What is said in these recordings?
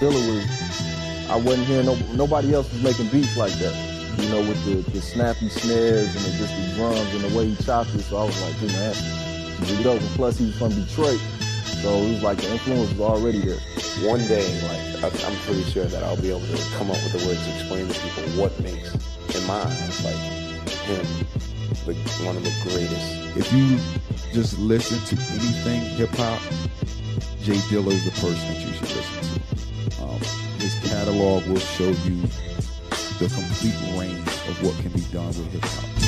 Dilla was, I wasn't hearing no, nobody else was making beats like that. You know, with the, the snappy snares and the, just the drums and the way he chopped it. So I was like, hey man, dope. And plus he was from Detroit, so it was like the influence was already there. One day, like I- I'm pretty sure that I'll be able to come up with the words to explain to people what makes, in my eyes, like him, the, one of the greatest. If you just listen to anything hip hop, J Dilla is the person that you should listen to. Um, his catalog will show you the complete range of what can be done with hip hop.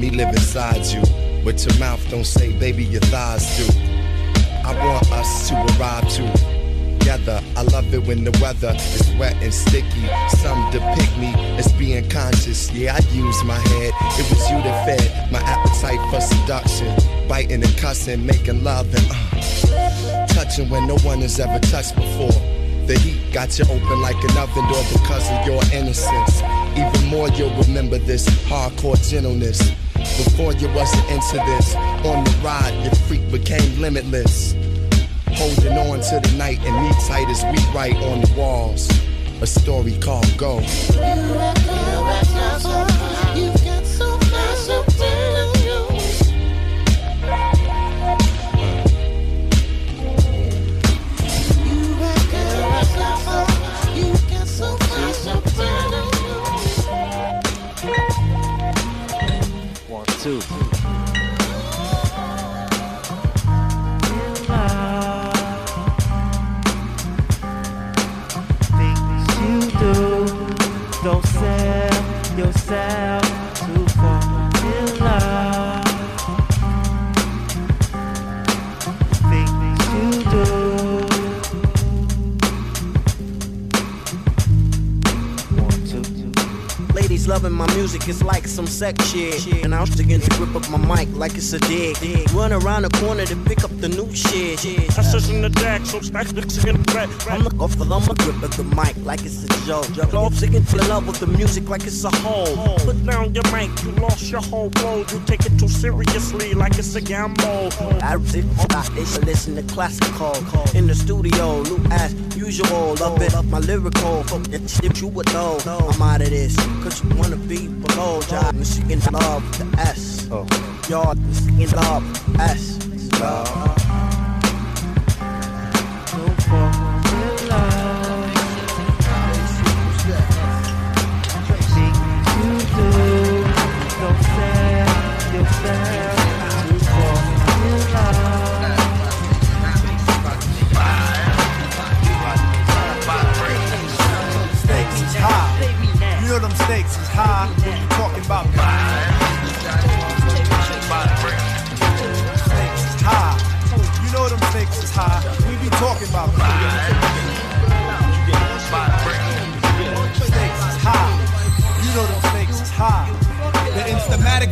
Me live inside you. But your mouth don't say, baby, your thighs do. I want us to arrive together. I love it when the weather is wet and sticky. Some depict me as being conscious. Yeah, I use my head. It was you that fed my appetite for seduction. Biting and cussing, making love and uh, touching when no one has ever touched before. The heat got you open like an oven door because of your innocence. Even more, you'll remember this hardcore gentleness. Before you wasn't into this, on the ride, your freak became limitless. Holding on to the night and knee tight as we write on the walls. A story called Go. Loving my music, it's like some sex shit. And I'm sticking to grip up my mic like it's a dig. Run around the corner to pick up the new shit. I search in the deck, so stack the in the back. I'm the off I'm a grip of the mic like it's a joke. Love singing fall in love with the music like it's a hole. Put down your mic, you lost your whole world. You take it too seriously, like it's a gamble. I sit I listen to classical in the studio, usual. Love it, my lyrical, fuck that shit you would know. I'm out of this, cause you wanna be below. Job, oh. Michigan love, the S. Y'all, Michigan love, The S. Love. high. When you talking about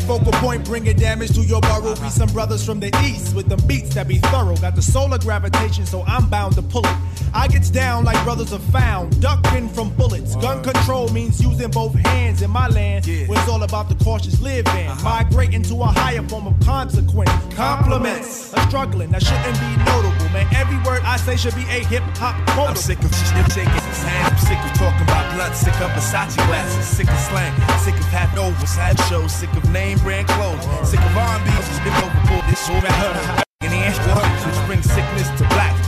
focal point, bringing damage to your burrow. Be some brothers from the east with them beats that be thorough. Got the solar gravitation, so I'm bound to pull it. I gets down like brothers are found, ducking from bullets. Gun control means using both hands in my land, where it's all about the cautious living. Uh-huh. Migrating to a higher form of consequence. Compliments, a struggling that shouldn't be notable, man. Every word I say should be a hip hop quote. I'm sick of shit shaking his hands. I'm sick of talking about blood. Sick of Versace glasses. Sick of slang. Sick of having oversized shows. Sick of name brand clothes. Sick of R&B. Spit overboard. This shit right And the which brings sickness to black.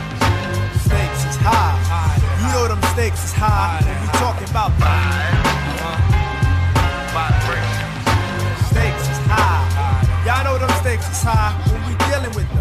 High. You know them stakes is high. When we talking about Stakes is high. Y'all know them stakes is high when we dealing with them.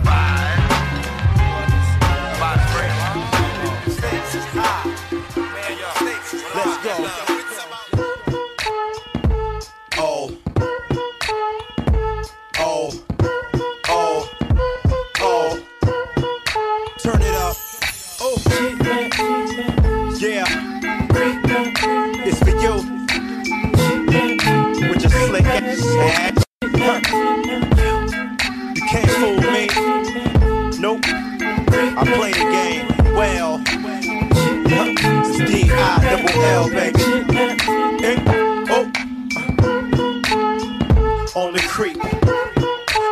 On the creek.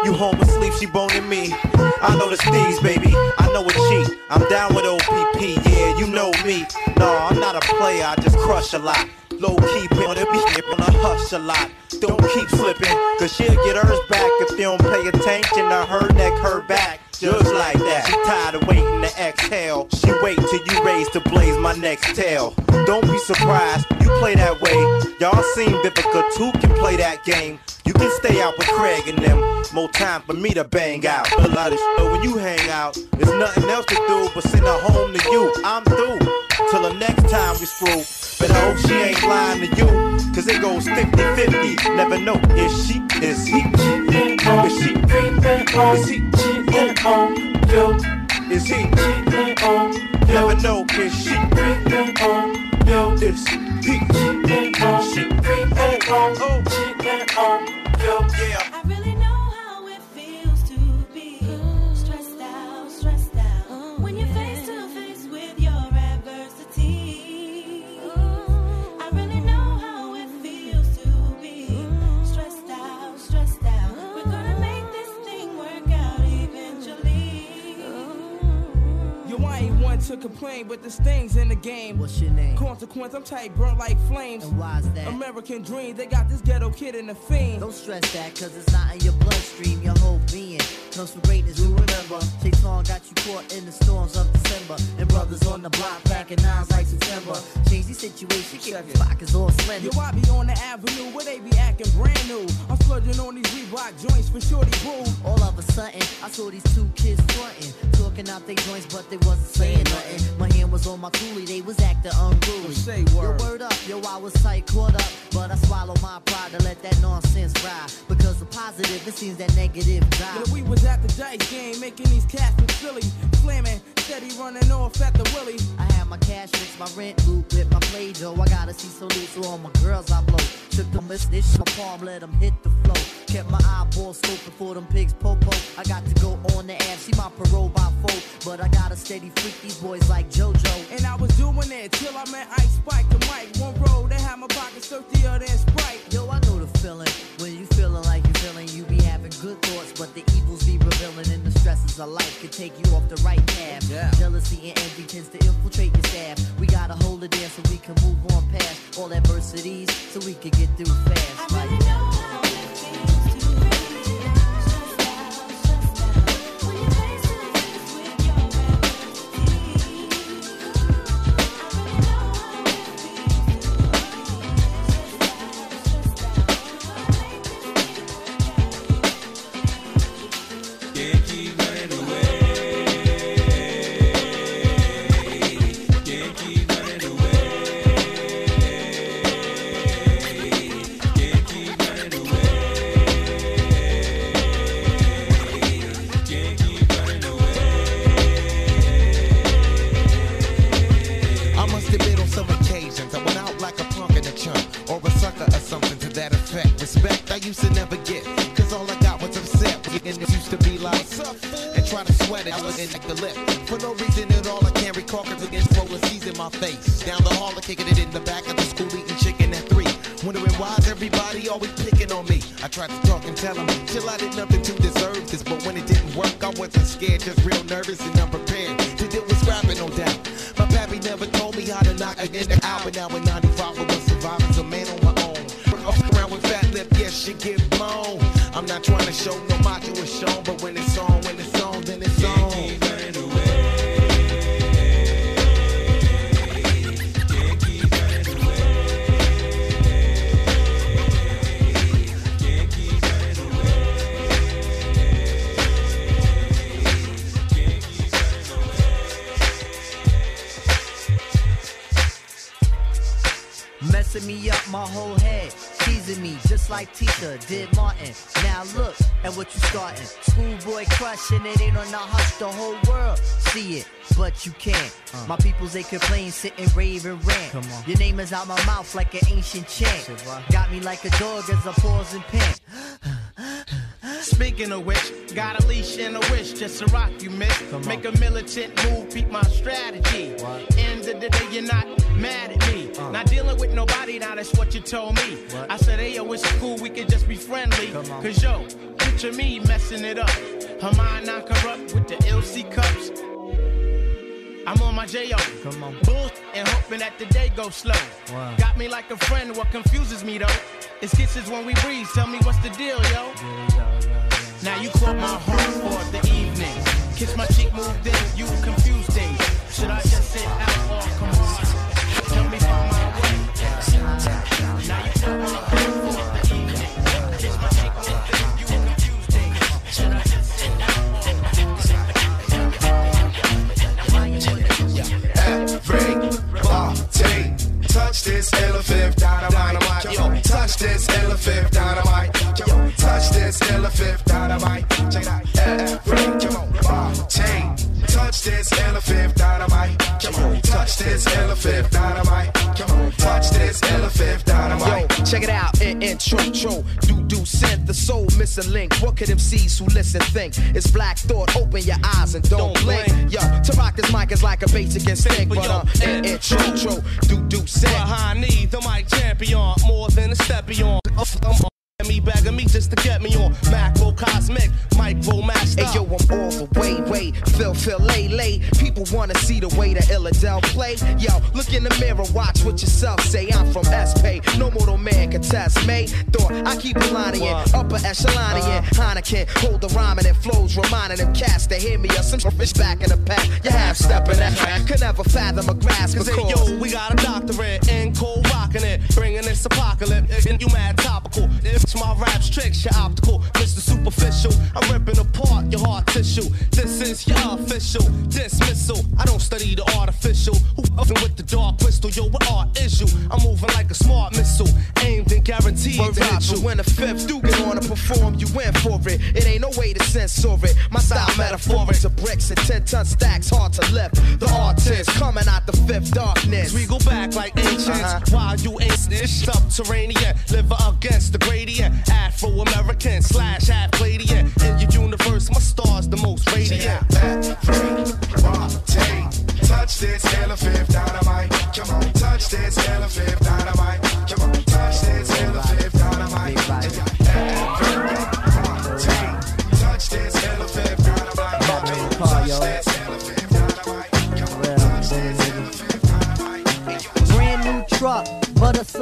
You home asleep, she boning me. I know the steez, baby. I know a cheat. I'm down with OPP, yeah, you know me. No, I'm not a player, I just crush a lot. Low key, on the beat, on a hush a lot. Don't keep slipping, cause she'll get hers back if you don't pay attention to her neck, her back. Just like that. She tired of waiting to exhale. She wait till you raise to blaze my next tail. Don't be surprised, you play that way. Y'all seem difficult, two can play that game. You can stay out with Craig and them. More time for me to bang out. A lot of shit when you hang out. There's nothing else to do but send her home to you. I'm through. Till the next time we screw. But I hope she ain't lying to you. Cause it goes 50-50. Never know. Is she? Is he? Is she? Is he? Oh, you. Is he? Never know. Is she? Is he? She? Oh, oh, oh. Yeah. I really know one to complain, but this thing's in the game. What's your name? Consequence, I'm tight, burnt like flames. And why's that? American dream, they got this ghetto kid in the fiend. Don't stress that, cause it's not in your bloodstream. Your whole being comes from greatness, you remember. Chase on got you caught in the storms of December. And brothers on the block packing nines like September. Change the situation, the pockets all slender. Yo, I be on the avenue where they be acting brand new. I'm splurging on these Reebok joints for shorty boo. All of a sudden, I saw these two kids frontin', talking out their joints, but they wasn't saying nothing. My hand was on my coolie, they was acting unruly. Say Yo, word. word up, yo, I was tight, caught up, but I swallowed my pride to let that nonsense ride. Because the positive, it seems that negative die. Yeah, we was at the dice game, making these cats look silly. Slamming, steady running off at the willy. I had my cash fix, my rent loop with my play dough. I gotta see salute to all my girls I blow. Took the miss this my palm, let them hit the flow. Kept my eyeballs scoping for them pigs popo. I got to go on the app, see my parole by four. But I got to steady freak these boys like JoJo. And I was doing it till I met Ice Spike the mic. One road, they had my pockets thirstier than Sprite. Yo, I know the feeling. When you feeling like you feeling, you be good thoughts, but the evils be revealing and the stresses of life can take you off the right path. Yeah. Jealousy and envy tends to infiltrate your staff. We gotta hold it there so we can move on past all adversities so we can get through fast. Like, and it used to be like, and try to sweat it, I was in like the lip. For no reason at all, I can't recall cause against roller seas in my face. Down the hall, I'm kicking it in the back of the school, eating chicken at three. Wondering why's everybody always picking on me. I tried to talk and tell them, chill, I did nothing to deserve this. But when it didn't work, I wasn't scared, just real nervous and unprepared. To deal with scrapping, no doubt. My pappy never told me how to knock against the out, but now in 95, not trying to show no macho is shown, but Crushing it ain't on the hush, the whole world see it, but you can't. Uh. My peoples they complain, sit and rave and rant. Come on. Your name is out my mouth like an ancient chant. Got me like a dog as I pause and pant. Speaking of which, got a leash and a wish just to rock you, miss. Make a militant move, beat my strategy. End of the day, you're not mad at me. Uh. Not dealing with nobody, now that's what you told me. I said, hey, yo, it's cool, we can just be friendly. Cause yo, picture me messing it up. Her mind not corrupt with the LC cups. I'm on my J.O. Come on. Bull and hoping that the day goes slow. Wow. Got me like a friend, what confuses me though. It's kisses when we breathe, tell me what's the deal, yo. Now you caught my heart for the evening. Kiss my cheek, moved in, you confused things. Should I just sit out or come on? Tell me find my and don't, blink. Yo, to rock this mic is like a basic instinct, but um, in intro, tro, do do sent. Behind me, the mic champion, more than a. I'm on me begging me just to get me on macro cosmic micro master. Hey yo, I'm all the way, way, Phil, Phil, lay, lay. People wanna see the way that Illadel play. Yo, look in the mirror, watch what yourself say. I'm from SP, no mortal man can test me. Thought I keep a line in, upper echelon in. Uh-huh. Heineken, hold the rhyming and flows, reminding them cats to hear me. Or some fish back in the pack. You half stepping that could never fathom a grasp. Cause hey, yo, we got a doctorate in cold rocking it, bringing this apocalypse. And you mad topical. It's my rap's tricks, your optical, Mr. Superficial. I'm ripping apart your heart tissue. This is your official dismissal. I don't study the artificial. Who with the dark crystal? Yo, what art is you? I'm moving like a smart missile, and guaranteed Word to out, hit but when the fifth do get on to perform, you win for it. It ain't no way to censor it. My style metaphoric to bricks and 10 ton stacks, hard to lift. The artist coming out the fifth darkness. We go back like ancients Uh-huh. while you ain't this subterranean. Live against the gradient. Afro American slash half Palladian. In your universe, my star's the most radiant. Touch this elephant dynamite. Come on, touch this elephant dynamite.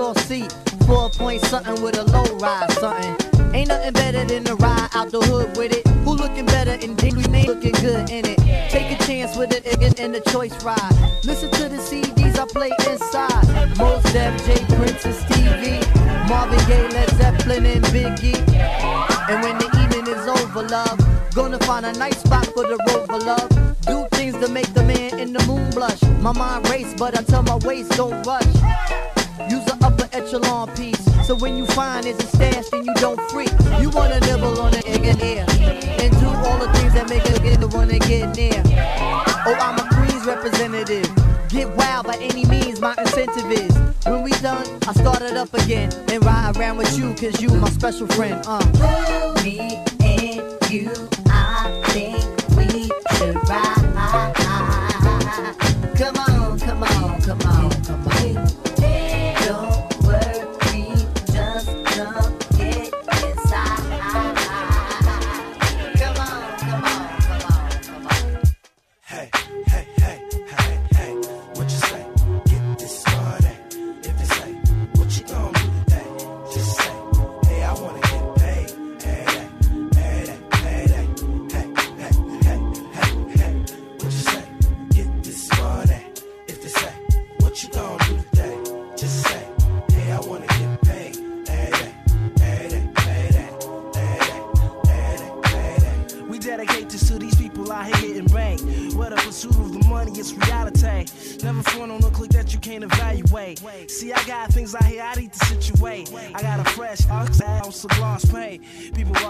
Sauce seat, four point something with a low ride something. Ain't nothing better than to ride out the hood with it. Who looking better and we ain't looking good in it. Take a chance with it again in the choice ride. Listen to the CDs I play inside. Mos Def, J Prince and Stevie, Marvin Gaye, Led Zeppelin and Biggie. And when the evening is over, love, gonna find a nice spot for the rover, love. Do things to make the man in the moon blush. My mind race, but I tell my waist don't rush. Use an upper echelon piece. So when you find it's a stash, then you don't freak. You wanna nibble on it and get near. And do all the things that make a get the one to get near. Oh, I'm a Queens representative. Get wild by any means, my incentive is. When we done, I start it up again. And ride around with you, cause you my special friend. Uh. Me and you, I think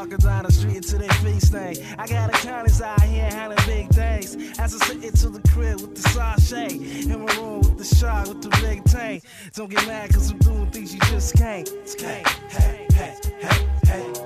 walking down the street until they feet stain. I got a accountants out here handling big things. As I sit into the crib with the sachet. In my room with the shot with the big tank. Don't get mad cause I'm doing things you just can't. Hey, hey, hey, hey, hey,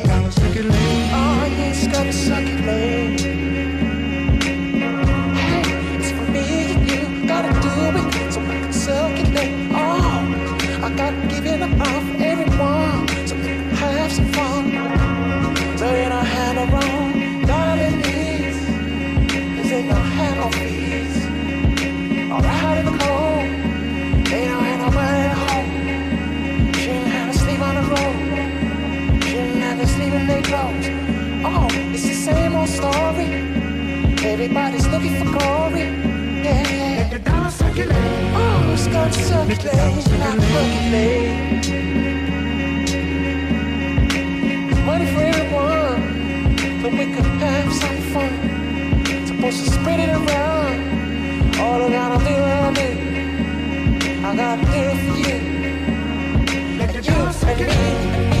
it's the same old story. Everybody's looking for glory. Yeah, yeah. Let the dollar circulate. Oh, it's gonna circulate, not percolate. Money for everyone, so we could have some fun. Supposed to spread it around. All I gotta do, I gotta do it for you. And you, and me,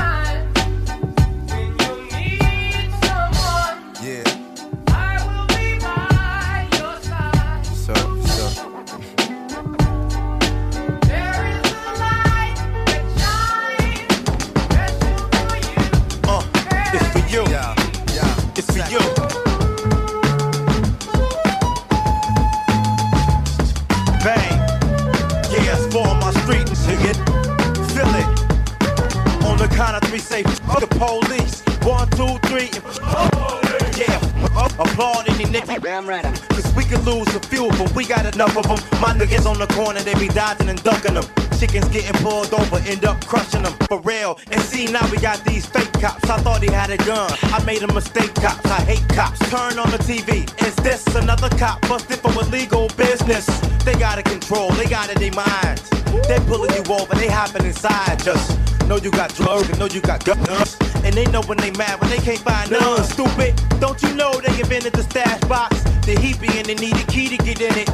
Right. Cause we could lose a few, but we got enough of them. My niggas on the corner, they be dodging and ducking them. chickens getting pulled over, end up crushing them for real. And see, now we got these fake cops. I thought he had a gun. I made a mistake, cops. I hate cops. Turn on the TV. Is this another cop busted for illegal business? They got it control, they got it in their minds. They pulling you over, they hopping inside. Just know you got drugs, and know you got guns. And they know when they mad when they can't find none. Stupid, don't you know they invented the stash box? The heapy and they need a key to get in it.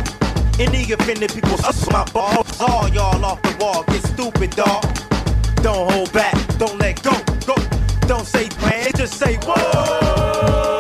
Any offended people suck my balls. All y'all off the wall, get stupid, dog. Don't hold back, don't let go, go. Don't say man, just say whoa.